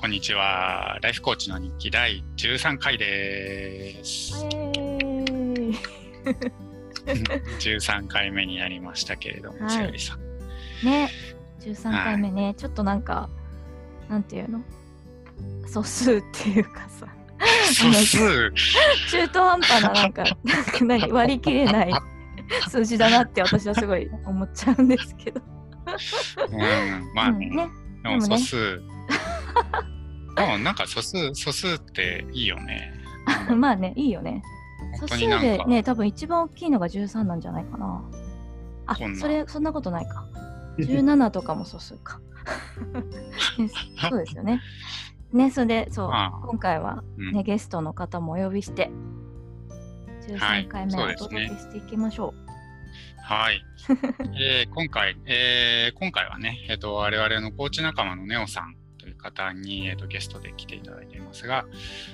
こんにちは。ライフコーチの日記第13回です。13回目になりましたけれども、はいさゆりさん。ね、13回目ね、ちょっとなんか、なんていうの？素数っていうかさ、素数？中途半端ななんか、何？割り切れない数字だなって私はすごい思っちゃうんですけど。うん、まあね。うんねでも素数。でもなんか素数、素数っていいよね。まあね、いいよね。素数でね、多分一番大きいのが13なんじゃないかな。あそれ、そんなことないか。17とかも素数か。ねそうですよね。ね、それで、そう、ああ今回はうんね、ゲストの方もお呼びして、はい13回目をお届けしていきましょはい。えー今回、えー今回はね、えっ、と、我々のコーチ仲間のネオさん方に、えっ、と、ゲストで来ていただいていますが、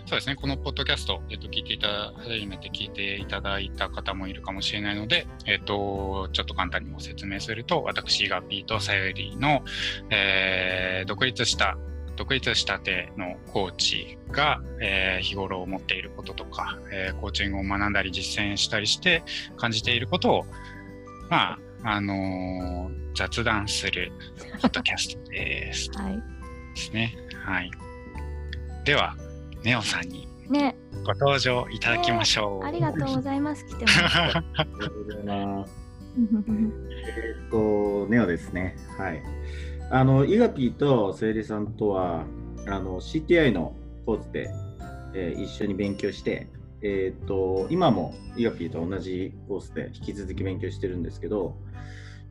そうですね、このポッドキャスト、えっ、と、聞いていた、初めて聞いていただいた方もいるかもしれないので、えっ、と、ちょっと簡単にご説明すると、私がピート・サユリの、えー独立した独立したてのコーチが、えー日頃思っていることとか、えーコーチングを学んだり実践したりして感じていることをまあ、あのー雑談するポッドキャストです。はい。ですね。はい。では、ネオさんにね、ご登場いただきましょう。ありがとうございます。来てもらって。ありがとうございます。えーっと、ネオですね。はい。あの、イガピーとセイリさんとは、あの、CTI のコースで、えー一緒に勉強して、えーっと、今もイガピーと同じコースで引き続き勉強してるんですけど、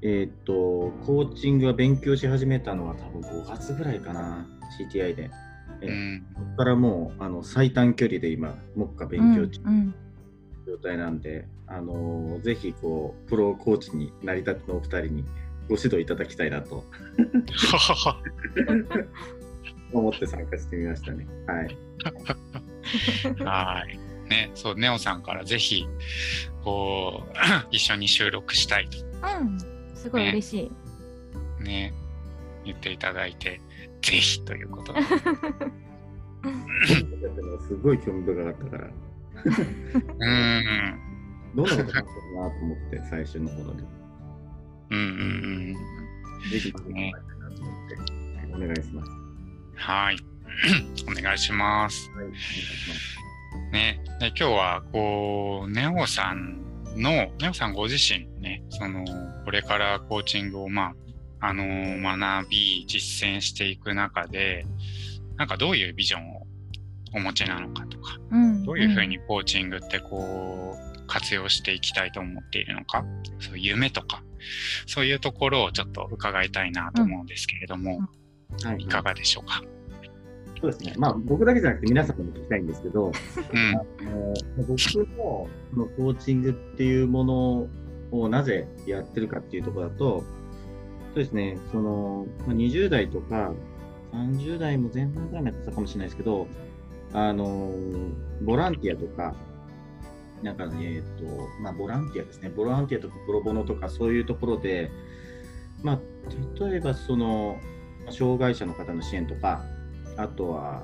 えーっと、コーチングは勉強し始めたのは多分5月ぐらいかな、CTI で。えーうん、そこからもうあの最短距離で今、目下勉強中うんうん状態なんで、あのぜひこうプロコーチになりたてのお二人にご指導いただきたいなと 思って参加してみましたね。はい。はい。ね、そう、ネオさんからぜひ、こう、一緒に収録したいとうん。すごい嬉しい。ね、言っていただいて、ぜひということで。すごい興味深かったから、うん、どんなこと話したかなと思って、最初の頃に。うん、うん、うん。ぜひ、ね、なと思って、お願いします。はい。お願いします。はい、お願いします。ね、で今日はこうネオさんのネオさんご自身ねそのこれからコーチングをまああの学び実践していく中でなんかどういうビジョンをお持ちなのかとかうん。どういうふうにコーチングってこう活用していきたいと思っているのかそういう夢とかそういうところをちょっと伺いたいなと思うんですけれども、はい。いかがでしょうか？そうですね。まあ、僕だけじゃなくて皆さんにも聞きたいんですけど、うん。あの僕もそのコーチングっていうものをなぜやってるかっていうところだと、そうですね、そのまあ20代とか30代も前半ぐらいまでやってたかもしれないですけど、あのボランティアとか、なんかね、えっと、まあ、ボランティアですね、ボランティアとかプロボノとかそういうところで、まあ、例えばその、まあ障害者の方の支援とか、あとは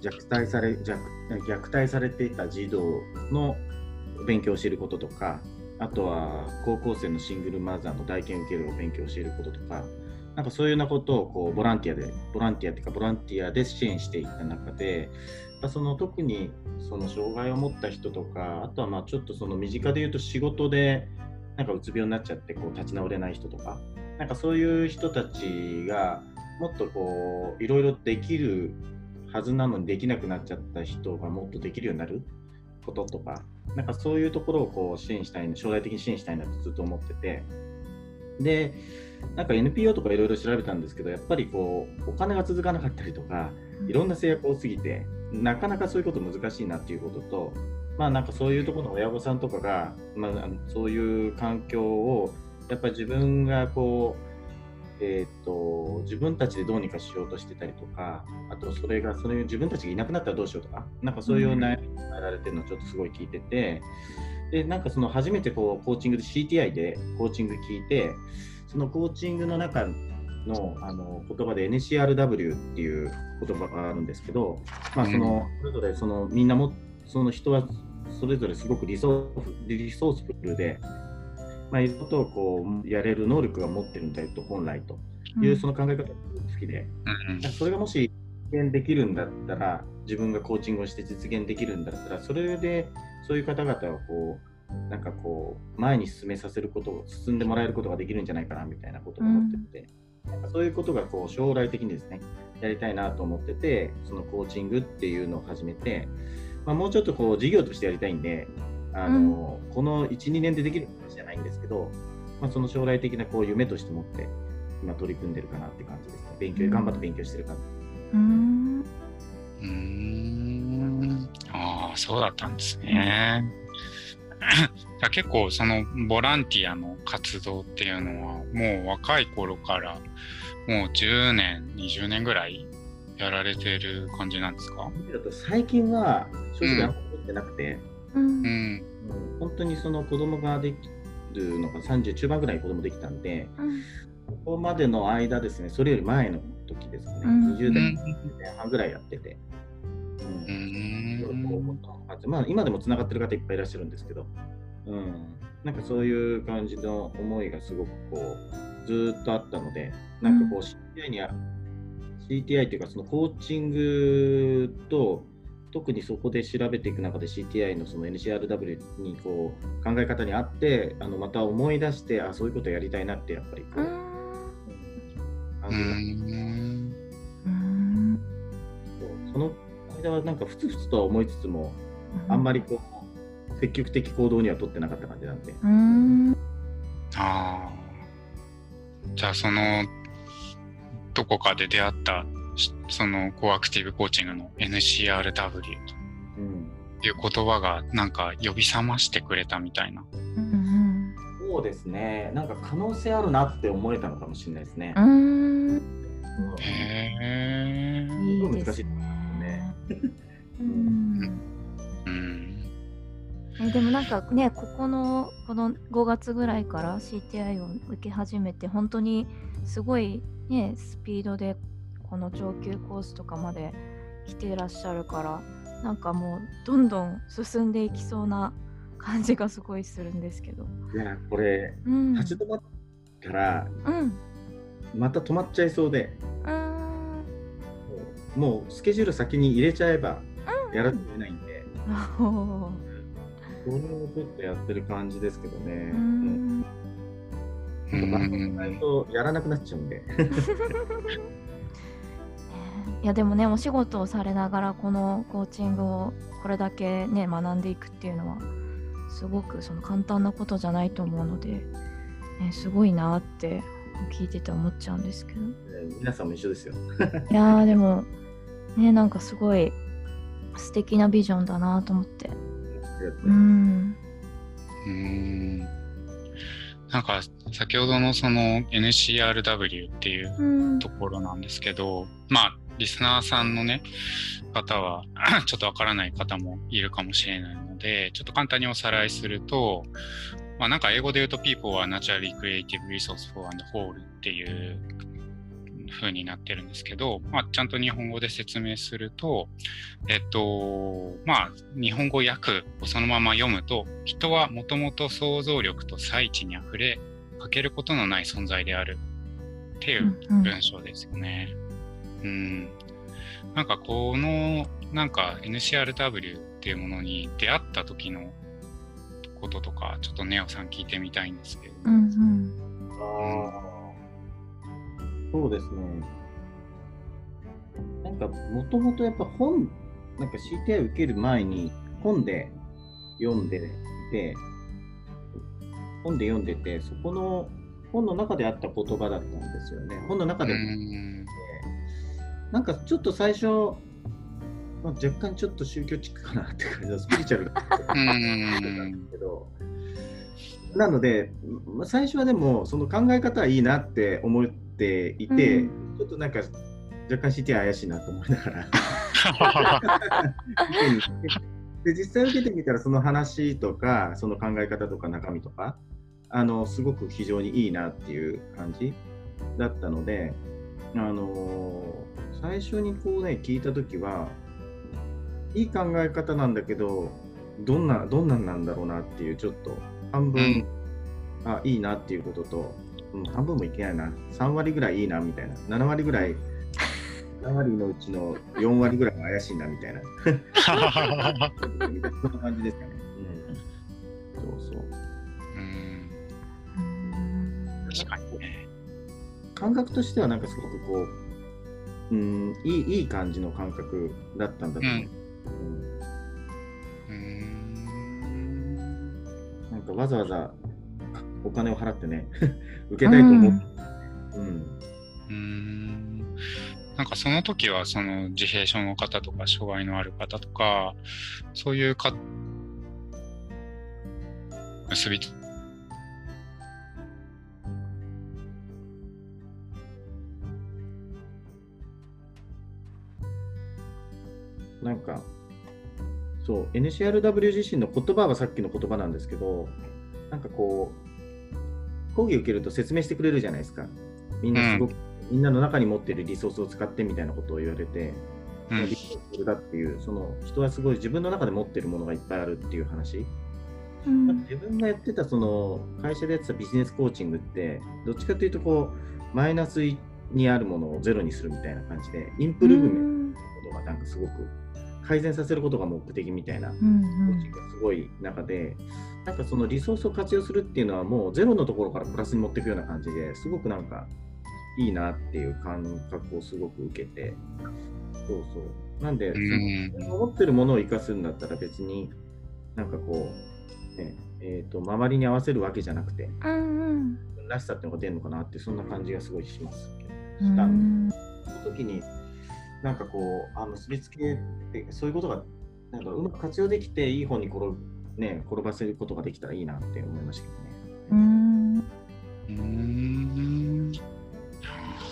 虐待され虐虐待されていた児童の勉強を教えることとか、あとは高校生のシングルマザーの代験受けるを勉強を教えることとか、なんかそういうようなことをこうボランティアで、ボランティアっていうか、ボランティアで支援していった中で、その特にその障害を持った人とか、あとはまあちょっとその身近で言うと仕事でなんかうつ病になっちゃってこう立ち直れない人とか、なんかそういう人たちがもっとこういろいろできるはずなのにできなくなっちゃった人がもっとできるようになることとか、なんかそういうところをこう支援したい、将来的に支援したいなってずっと思ってて、で、なんか NPO とかいろいろ調べたんですけど、やっぱりこうお金が続かなかったりとか、いろんな制約多すぎて、なかなかそういうこと難しいなっていうことと、まあなんかそういうところの親御さんとかが、まあ、そういう環境をやっぱり自分がこう、えー、と自分たちでどうにかしようとしてたりとか、あとそれがそれ自分たちがいなくなったらどうしようとか、なんかそういう悩みをやられてるのをちょっとすごい聞いてて、でなんかその初めてこうコーチングで CTI でコーチング聞いて、そのコーチングの中のあの言葉で NCRW っていう言葉があるんですけど、まあ、そのそれぞれそのみんなもその人はそれぞれすごくリソーリソースフルで、まあ、いろいろとこうやれる能力が持ってるんだよと本来というその考え方が好きで、うんそれがもし実現できるんだったら自分がコーチングをして実現できるんだったらそれでそういう方々はこうなんかこう前に進めさせることを進んでもらえることができるんじゃないかなみたいなことを思ってて、なんかそういうことがこう将来的にですねやりたいなと思っててそのコーチングっていうのを始めて、まあ、もうちょっとこう事業としてやりたいんであの、この12年でできる話じゃないんですけど、まあ、その将来的なこう夢として持って今取り組んでるかなって感じですね。勉強頑張って勉強してる感じ。うん。うーん。ああ、そうだったんですね。じゃあ結構そのボランティアの活動っていうのはもう若い頃からもう10年、20年ぐらいやられてる感じなんですか？最近は正直あんまり持ってなくて、うんうん。うん。本当にその子供ができるのが30中盤ぐらいに子供できたんでうん。ここまでの間ですねそれより前の時ですかね、うん。20代前半ぐらいやってて、ううん。ん。こう。まあ、今でもつながってる方いっぱいいらっしゃるんですけど、うん、なんかそういう感じの思いがすごくこうずーっとあったのでなんかこう CTI には CTI というかそのコーチングと特にそこで調べていく中で CTI のその NCRW にこう考え方にあってあのまた思い出してあそういうことやりたいなってやっぱりこううん感うじがん。うんそうその間はなんかふつふつとは思いつつもあんまりこう積極的行動には取ってなかった感じなんで。うんああ。じゃあそのどこかで出会ったしそのコアクティブコーチングの NCRW とうんいう言葉がなんか呼び覚ましてくれたみたいな。うんそうですね、なんか可能性あるなって思えたのかもしれないですね。うんへえ。いいです難しいねね。うんうん。えでもなんかねここのこの5月ぐらいから CTI を受け始めて本当にすごいねスピードでこの上級コースとかまで来ていらっしゃるからなんかもうどんどん進んでいきそうな感じがすごいするんですけど。いや、これ、うん。立ち止まったら、うん。また止まっちゃいそうで、うん。もうスケジュール先に入れちゃえばやらざるを得ないんで、お ーこれをちょっとやってる感じですけどね。ううんとやらなくなっちゃうんで。いやでもねお仕事をされながらこのコーチングをこれだけね学んでいくっていうのはすごくその簡単なことじゃないと思うので、ね、すごいなって聞いてて思っちゃうんですけど皆さんも一緒ですよ。いやーでもねなんかすごい素敵なビジョンだなと思ってうんうん。なんか先ほどのその NCRW っていううんところなんですけど、まあ、リスナーさんのね、方は、ちょっとわからない方もいるかもしれないので、ちょっと簡単におさらいすると、まあ、なんか英語で言うと People are naturally creative, resourceful and whole っていう風になってるんですけど、まあ、ちゃんと日本語で説明すると、えっと、まあ、日本語訳をそのまま読むと、人はもともと想像力と才知にあふれ、欠けることのない存在であるっていううん文章ですよね。うん。なんかこの、なんか NCRW っていうものに出会った時のこととか、ちょっとネオさん聞いてみたいんですけど。うんうんそうですね。なんか、もともとやっぱ本、なんか CTI 受ける前に本で読んでて、本で読んでて、そこの本の中であった言葉だったんですよね。本の中うで、ん。なんかちょっと最初、まあ、若干ちょっと宗教チックかなって感じのスピリチュアルなうん。けど、なので、まあ最初はでも、その考え方はいいなって思っていて、うちょっとなんか、若干 CT 怪しいなと思いながら で、実際受けてみたら、その話とか、その考え方とか中身とか、あのすごく非常にいいなっていう感じ。だったので、あのー最初にこうね、聞いたときは、いい考え方なんだけど、どんな、どんなんなんだろうなっていう、ちょっと半分、あ、いいなっていうことと、うん、半分もいけないな、3割ぐらいいいなみたいな、7割ぐらい、7割のうちの4割ぐらいは怪しいなみたいな、そんな感じですかね。うん、そうそう。うんうん確かにね。感覚としてはなんかすごくこう、うん、いいいい感じの感覚だったんだと思う。うんうーんなんかわざわざお金を払ってね、受けたいと思う。うん。うーんなんかその時はその自閉症の方とか障害のある方とかそういうか結びつ NCRW 自身の言葉はさっきの言葉なんですけど、なんかこう、講義受けると説明してくれるじゃないですか。みんなすごく、みんなの中に持ってるリソースを使ってみたいなことを言われて、うんリソースだっていう、その人はすごい自分の中で持ってるものがいっぱいあるっていう話。うん自分がやってたその会社でやってたビジネスコーチングってどっちかというとこうマイナスにあるものをゼロにするみたいな感じでインプルーブメントのことがなんかすごく改善させることが目的みたいなコうんーチングがすごい中でなんかそのリソースを活用するっていうのはもうゼロのところからプラスに持っていくような感じですごくなんかいいなっていう感覚をすごく受けて。そうそう。なんで、うん。自分が持ってるものを生かすんだったら別になんかこう、ねえー、と周りに合わせるわけじゃなくてうんうん。自分らしさっていうのが出るのかなってそんな感じがすごいしますけど。うしたんでん。その時になんかこうあ結びつけってそういうことがなんかうまく活用できていい方に転,、ね、転ばせることができたらいいなって思いましたけどね。うんうん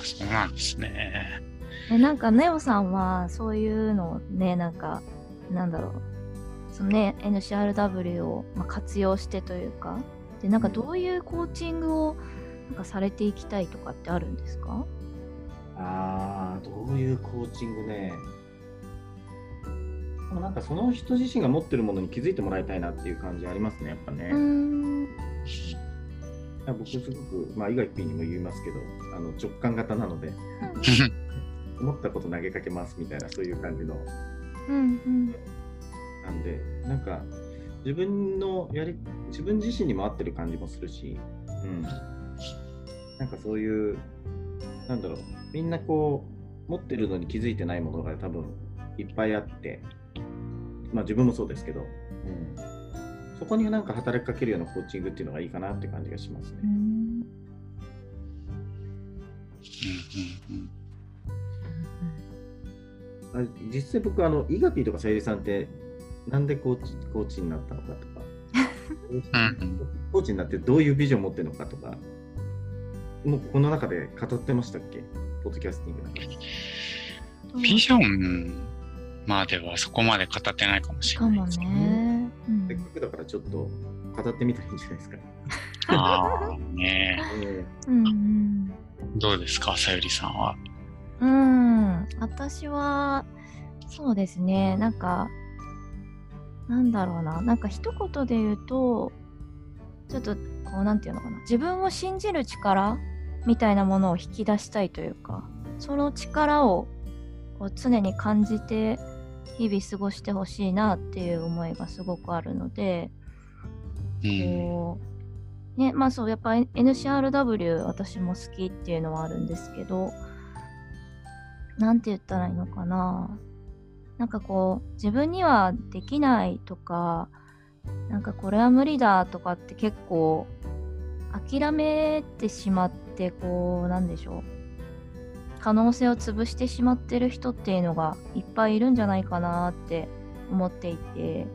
そうなんですね。えなんかネオさんはそういうのをねなんかなんだろうそのね NCRW を、まあ、活用してというかでなんかどういうコーチングをなんかされていきたいとかってあるんですか？ああ、どういうコーチングね。でもなんかその人自身が持ってるものに気づいてもらいたいなっていう感じありますね、やっぱね。僕すごく、まあ、伊垣 P にも言いますけど、あの直感型なので、思ったこと投げかけますみたいな、そういう感じの。うんうんなんで、なんか、自分のやり、自分自身にも合ってる感じもするし、うん。なんかそういう、なんだろう、みんなこう、持ってるのに気づいてないものが多分いっぱいあって、まあ自分もそうですけど、うん。そこになんか働きかけるようなコーチングっていうのがいいかなって感じがしますね。うんうんうん。あ実際僕、あの、イガピーとかさゆりさんって、なんでコーチコーチになったのかとか、うんコーチになってどういうビジョンを持ってるのかとか、もうこの中で語ってましたっけ？ポッドキャスティングなんか。で。うんビジョンまではそこまで語ってないかもしれないですね、うん。せっかくだからちょっと語ってみたらいいんじゃないですか。ああ、ね。えうんうん。えどうですか、さゆりさんは？うん、私は、そうですね、なんか、なんだろうな、なんか一言で言うと、ちょっと、こう、なんていうのかな、自分を信じる力みたいなものを引き出したいというか、その力をこう常に感じて、日々過ごしてほしいなっていう思いがすごくあるので、こうねまあそうやっぱ NCRW 私も好きっていうのはあるんですけどなんて言ったらいいのかな。なんかこう自分にはできないとかなんかこれは無理だとかって結構諦めてしまってこうなんでしょう。可能性を潰してしまってる人っていうのがいっぱいいるんじゃないかなって思っていて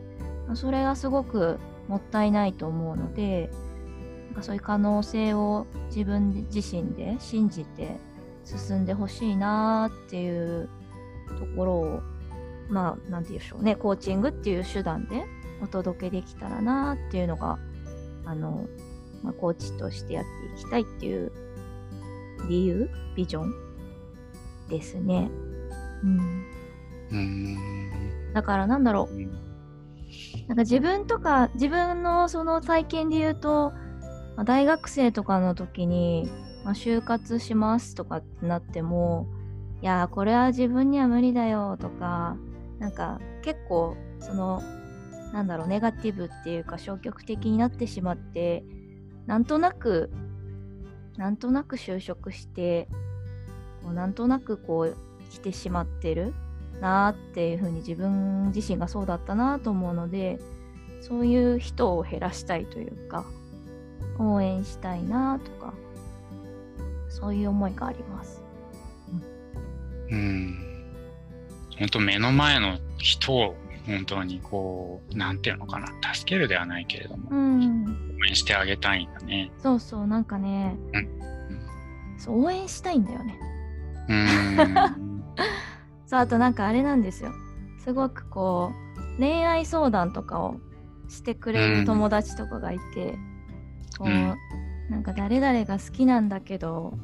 それがすごくもったいないと思うのでなんかそういう可能性を自分自身で信じて進んでほしいなっていうところをまあなんて言うんでしょうね。コーチングっていう手段でお届けできたらなっていうのがあの、まあ、コーチとしてやっていきたいっていう理由ビジョン？ですね。うん、うん。だからなんだろううんなんか自分とか自分のその体験で言うと、まあ大学生とかの時に、まあ、就活しますとかってなってもいやーこれは自分には無理だよとかなんか結構そのなんだろうネガティブっていうか消極的になってしまってなんとなくなんとなく就職してこうなんとなくこう来てしまってるなーっていうふうに自分自身がそうだったなと思うのでそういう人を減らしたいというか応援したいなとかそういう思いがあります。うん。本当目の前の人を本当にこう、なんていうのかな、助けるではないけれども、うん、応援してあげたいんだね。そうそうなんかね、そう応援したいんだよね。うん。そうあとなんかあれなんですよすごくこう恋愛相談とかをしてくれる友達とかがいて、こう、うんなんか誰々が好きなんだけど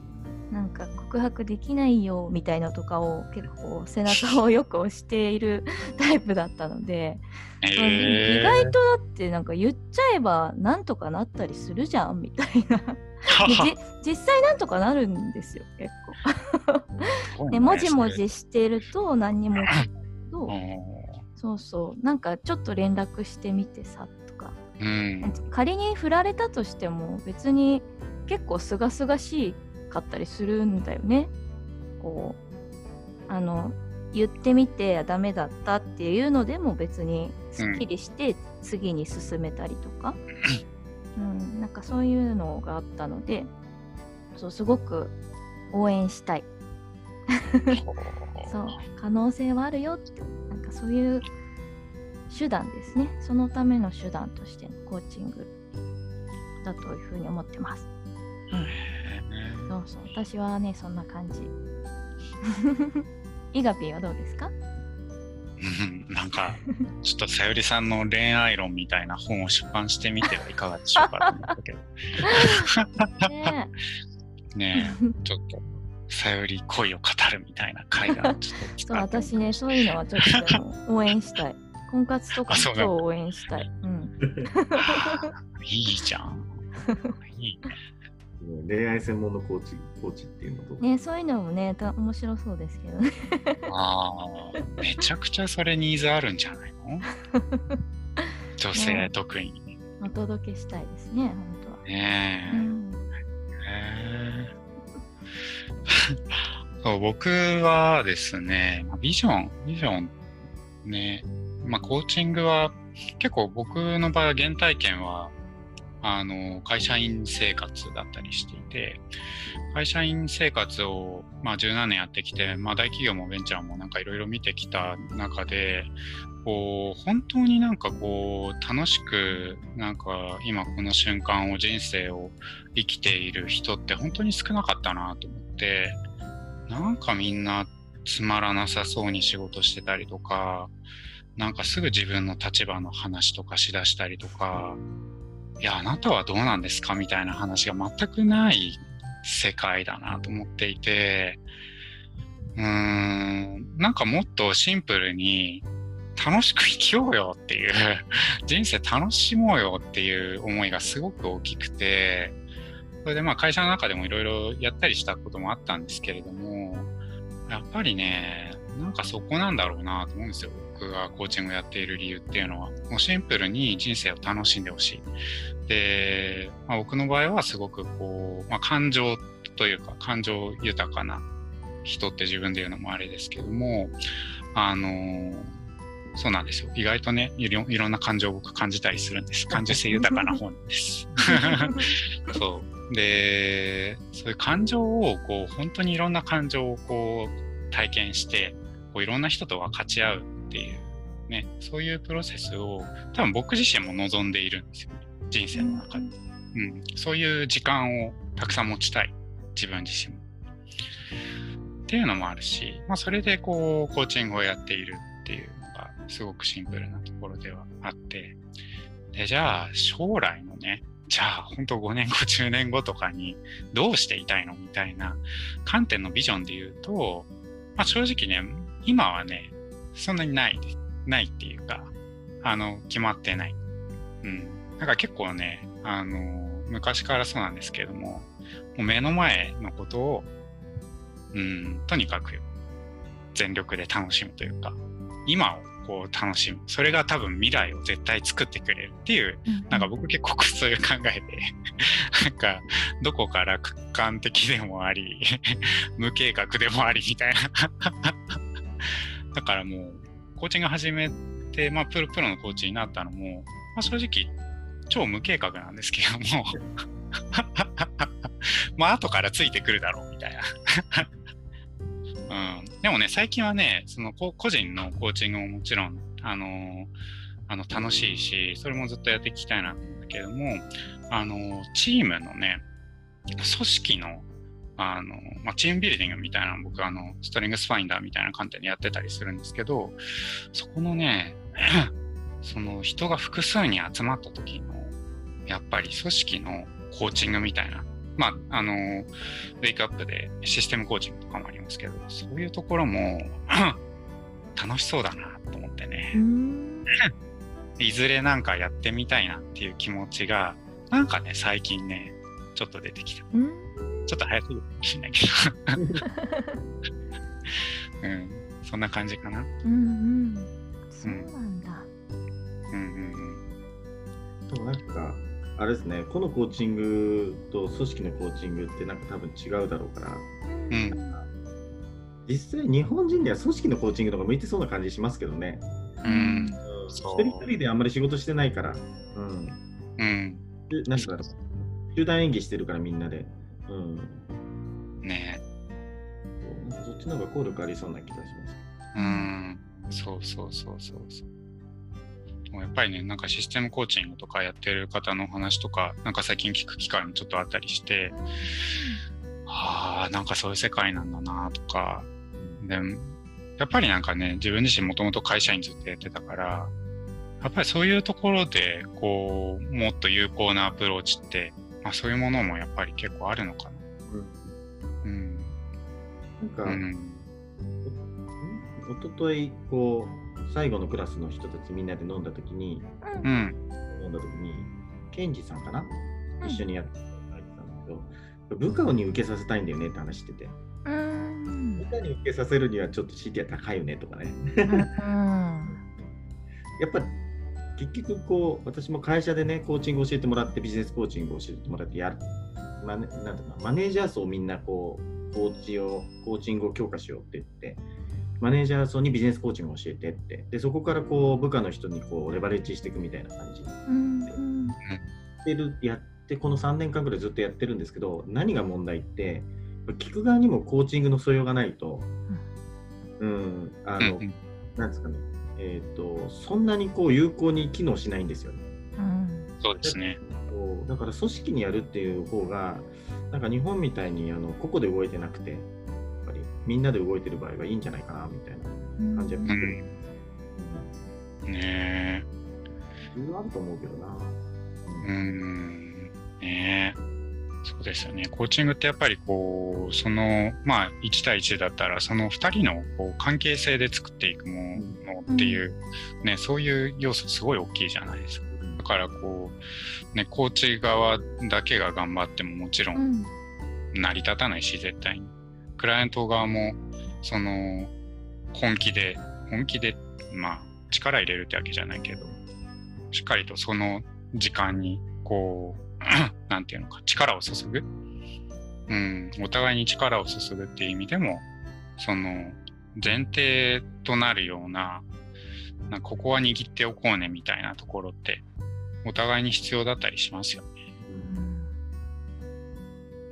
なんか告白できないよみたいなとかを結構背中をよく押しているタイプだったので、えー。意外とだってなんか言っちゃえばなんとかなったりするじゃんみたいな。実際なんとかなるんですよ結構。ねでもじもじしてると何にも起きないけどそうそうなんかちょっと連絡してみてさとか。うん。仮に振られたとしても別に結構すがすがしかったりするんだよね。こうあの言ってみてダメだったっていうのでも別にすっきりして次に進めたりとか、うん、なんかそういうのがあったのでそうすごく応援したい。そう可能性はあるよってなんかそういう手段ですね。そのための手段としてのコーチングだというふうに思ってますそうそう。私はねそんな感じ。イガピーはどうですか？う んなんか、ちょっとさゆりさんの恋愛論みたいな本を出版してみてはいかがでしょうかと思ったけど。ね。ねえ、ちょっと、さゆり恋を語るみたいな会がちょっとそう私ねそういうのはちょっと応援したい。婚活とかあそう応援したい、うん、いいじゃん。いい。ね。恋愛専門のコーチ、コーチっていうのと、ねそういうのもねた面白そうですけどね。ああ、めちゃくちゃそれニーズあるんじゃないの？女性特に。お届けしたいですね本当は、ねえ。うん。へー。そう僕はですね、まあビジョン、ビジョンね、まあ、コーチングは結構僕の場合は原体験はあの会社員生活だったりしていて、会社員生活を、まあ、17年やってきて、まあ、大企業もベンチャーもなんかいろいろ見てきた中で、こう本当になんかこう楽しくなんか今この瞬間を人生を生きている人って本当に少なかったなと思ってなんかみんなつまらなさそうに仕事してたりとかなんかすぐ自分の立場の話とかしだしたりとかいやあなたはどうなんですか？みたいな話が全くない世界だなと思っていて。うーんなんかもっとシンプルに楽しく生きようよっていう人生楽しもうよっていう思いがすごく大きくて。それでまあ会社の中でもいろいろやったりしたこともあったんですけれどもやっぱりねなんかそこなんだろうなと思うんですよ。僕がコーチングをやっている理由っていうのはもうシンプルに人生を楽しんでほしいで、まあ、僕の場合はすごくこう、まあ、感情というか感情豊かな人って自分で言うのもあれですけどもあのそうなんですよ。意外とねいろ、いろんな感情を僕感じたりするんです。感受性豊かな本です。そう。で、そういう感情を、こう、本当にいろんな感情をこう、体験して、こういろんな人と分かち合うっていう、ね、そういうプロセスを、多分僕自身も望んでいるんですよね。人生の中で。うん。そういう時間をたくさん持ちたい。自分自身も。っていうのもあるし、まあ、それでこう、コーチングをやっているっていうのが、すごくシンプルなところではあって、で、じゃあ、将来のね、じゃあ本当5年後10年後とかにどうしていたいのみたいな観点のビジョンで言うと、まあ、正直ね今はねそんなにないないっていうかあの決まってない。うん、なんか結構ねあの昔からそうなんですけれどももう目の前のことを、うん、とにかく全力で楽しむというか今をこう楽しむ。それが多分未来を絶対作ってくれるっていう、うん、なんか僕結構そういう考えで なんかどこから客観的でもあり無計画でもありみたいなだからもうコーチング始めて、まあ、プロプロのコーチになったのも、まあ、正直超無計画なんですけども。まあ後からついてくるだろうみたいな。うん、でもね、最近はね、その個人のコーチングももちろん、あの、あの楽しいし、それもずっとやっていきたいなと思うんだけども、あの、チームのね、組織の、あのまあ、チームビルディングみたいなの僕あのストリングスファインダーみたいな観点でやってたりするんですけどそこのね その人が複数に集まった時のやっぱり組織のコーチングみたいなまあ、あの、ウェイクアップでシステムコーチングとかもありますけど、そういうところも 楽しそうだなと思ってね。いずれなんかやってみたいなっていう気持ちが、なんかね、最近ね、ちょっと出てきた。ちょっと早すぎるかもしれないけど。うん、そんな感じかな。うんうん。そうなんだ。うんうんうん。でもなんか、あれですね、このコーチングと組織のコーチングってなんか多分違うだろうから、うん、実際日本人では組織のコーチングとか向いてそうな感じしますけどね。うん、一人一人であんまり仕事してないから、うん。うん、なんか集団演技してるからみんなで。うん、ねえ。そっちの方が効力ありそうな気がします。うん、そうそうそうそうそう。やっぱりね、なんかシステムコーチングとかやってる方の話とか、なんか最近聞く機会もちょっとあったりして、ああ、なんかそういう世界なんだなとか、でやっぱりなんかね、自分自身もともと会社員ずっとやってたから、やっぱりそういうところで、こう、もっと有効なアプローチって、まあそういうものもやっぱり結構あるのかな。うん。うん、なんか、うん、おととい、こう、最後のクラスの人たちみんなで飲んだ時に、うん、飲んだ時にケンジさんかな、うん、一緒にやってたんだけど部下に受けさせたいんだよねって話してて、うん、部下に受けさせるにはちょっと CT は高いよねとかね、うん、やっぱ結局こう私も会社でねコーチング教えてもらってビジネスコーチング教えてもらってやる。マネなんていうのマネージャー層みんなこうコーチをコーチングを強化しようって言ってマネージャー層にビジネスコーチングを教えてってでそこからこう部下の人にこうレバレッジしていくみたいな感じで、うんやってるやってこの3年間ぐらいずっとやってるんですけど何が問題って聞く側にもコーチングの素養がないと、うん、あの、うん、なんですかね、えっ、ー、とそんなにこう有効に機能しないんですよね。うん、そうですね。だから組織にやるっていう方がなんか日本みたいにあの個々で動いてなくてみんなで動いてる場合はいいんじゃないかなみたいな感じは、うんうん、ねえ。理由あると思うけどな。うん、ねえ。そうですよね。コーチングってやっぱりこう、その、まあ、1対1だったら、その2人のこう関係性で作っていくものっていう、うん、ね、そういう要素すごい大きいじゃないですか。だからこう、ね、コーチ側だけが頑張ってももちろん成り立たないし、絶対に。クライアント側も、その、本気で、本気で、まあ、力入れるってわけじゃないけど、しっかりとその時間に、こう、なんていうのか、力を注ぐ。うん、お互いに力を注ぐっていう意味でも、その、前提となるような、なここは握っておこうねみたいなところって、お互いに必要だったりしますよね。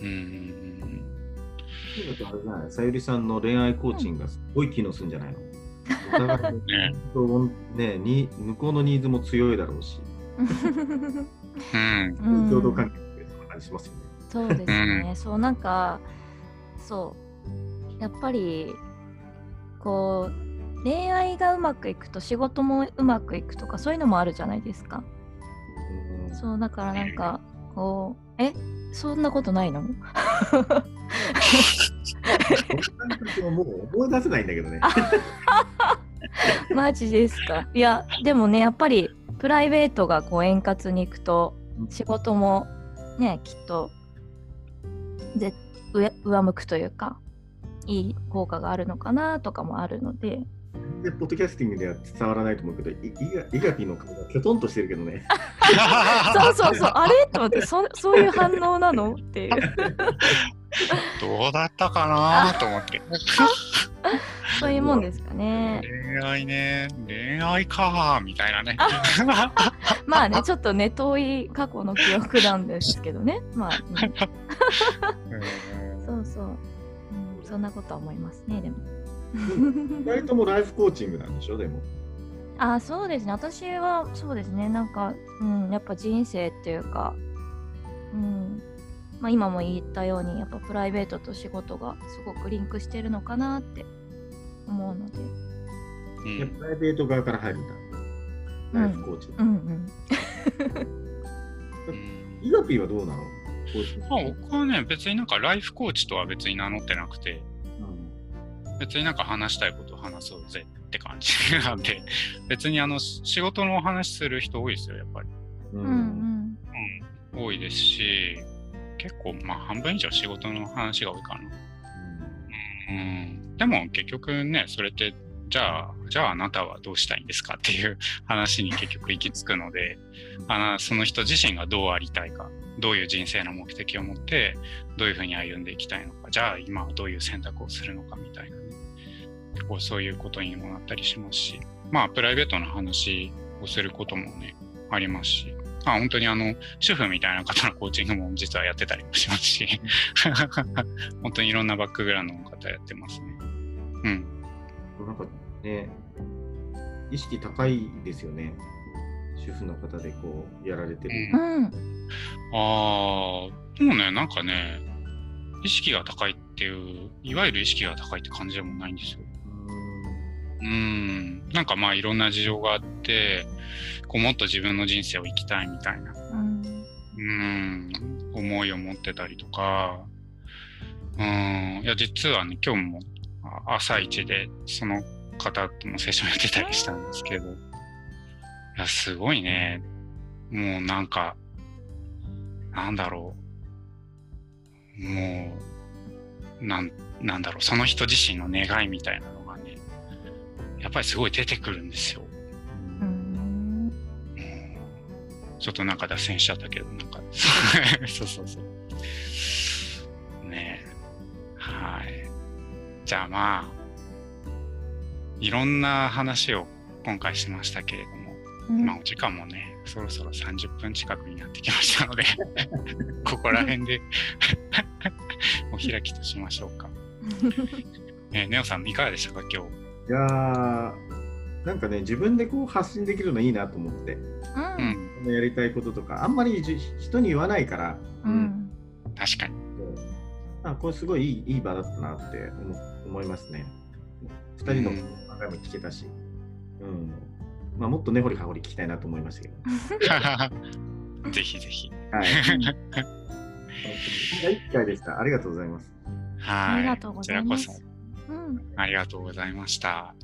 うん。あれじゃないさゆりさん。の恋愛コーチングがすごい機能するん。じゃないの、お互いねに向こうのニーズも強いだろうし。うん。共同関係ってそん。な感じしますよね。そうですね。そうなん。かそうやっぱりこう恋愛がうまくいくと仕事もうまくいくとかそういうのもあるじゃないですか。そうだからなんかおーえ？そんなことないの？もう思い出せないんだけどね。マジですか。いやでもねやっぱりプライベートがこう円滑にいくと仕事もねきっとぜ上上向くというかいい効果があるのかなとかもあるのでで、ポッドキャスティングでは伝わらないと思うけど、いイガイガピーの顔がきょとんとしてるけどね。そうそうそう。あれ？と思ってそ そういう反応なの？っていう。どうだったかな？と思って。そういうもんですかね。恋愛ね、恋愛かみたいなね。まあねちょっとね遠い過去の記憶なんですけどね。まあ、うん。そうそう、うん、そんなことは思いますねでも二人ともライフコーチングなんでしょ、でも。あそうですね。私はそうですね。なんか、うん、やっぱ人生っていうか、うん。まあ、今も言ったようにやっぱプライベートと仕事がすごくリンクしてるのかなって思うので。うん。プライベート側から入るんだ。ライフコーチ。ング。うん。うんうん。イガピーはどうなの？僕はね、別になんかライフコーチとは別に名乗ってなくて、別になんか話したいことを話そうぜって感じなんで、別にあの仕事のお話する人多いですよ、やっぱり。うんうん。うん。うん、多いですし、結構まあ半分以上仕事の話が多いかな。うん、でも結局ね、それって、じゃあ、じゃああなたはどうしたいんですかっていう 話に結局行き着くので、あのその人自身がどうありたいか、どういう人生の目的を持って、どういうふうに歩んでいきたいのか、じゃあ今はどういう選択をするのかみたいなね、結構そういうことにもなったりしますし、まあプライベートの話をすることもね、ありますし、まあ本当にあの、主婦みたいな方のコーチングも実はやってたりもしますし、本当にいろんなバックグラウンドの方やってますね。うん。なんかね、意識高いですよね。主婦の方でこうやられてる。うんああ、でもね、なんかね、意識が高いっていう、いわゆる意識が高いって感じでもないんですよ。うん。なんかまあいろんな事情があって、こうもっと自分の人生を生きたいみたいな、うん、思いを持ってたりとか、うん、いや実はね、今日も朝一でその方ともセッションやってたりしたんですけど、いや、すごいね、もうなんか、なんだろう。もう、なん、なんだろう、その人自身の願いみたいなの、やっぱりすごい出てくるんですよ。うんうんちょっとなんか脱線しちゃったけど、なんか、そうそうそう。ねえ。はい。じゃあまあ、いろんな話を今回しましたけれども、うんまあお時間もね、そろそろ30分近くになってきましたので、ここら辺で お開きとしましょうか。えーネオさん、いかがでしたか、今日？いやーなんかね、自分でこう発信できるのいいなと思って、うんうん、やりたいこととか、あんまりじ人に言わないから、うん確かに。あこれすごいいいいい場だったなって思思いますね。二人の考えも聞けたし、うんまあ、もっと根掘り葉掘り聞きたいなと思いましたけど。ぜひぜひ。はい。本当にいい機会でした。ありがとうございます。はい。ありがとうございますこちらこうんそありがとうございました。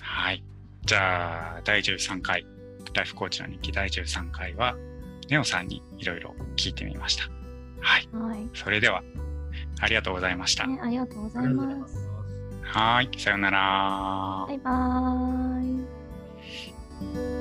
はい。じゃあ、第13回、ライフコーチの日記第13回は、ネオさんにいろいろ聞いてみました。はい。はい、それでは、ありがとうございました。ね、ありがとうございます。はい。さようならバイバーイ。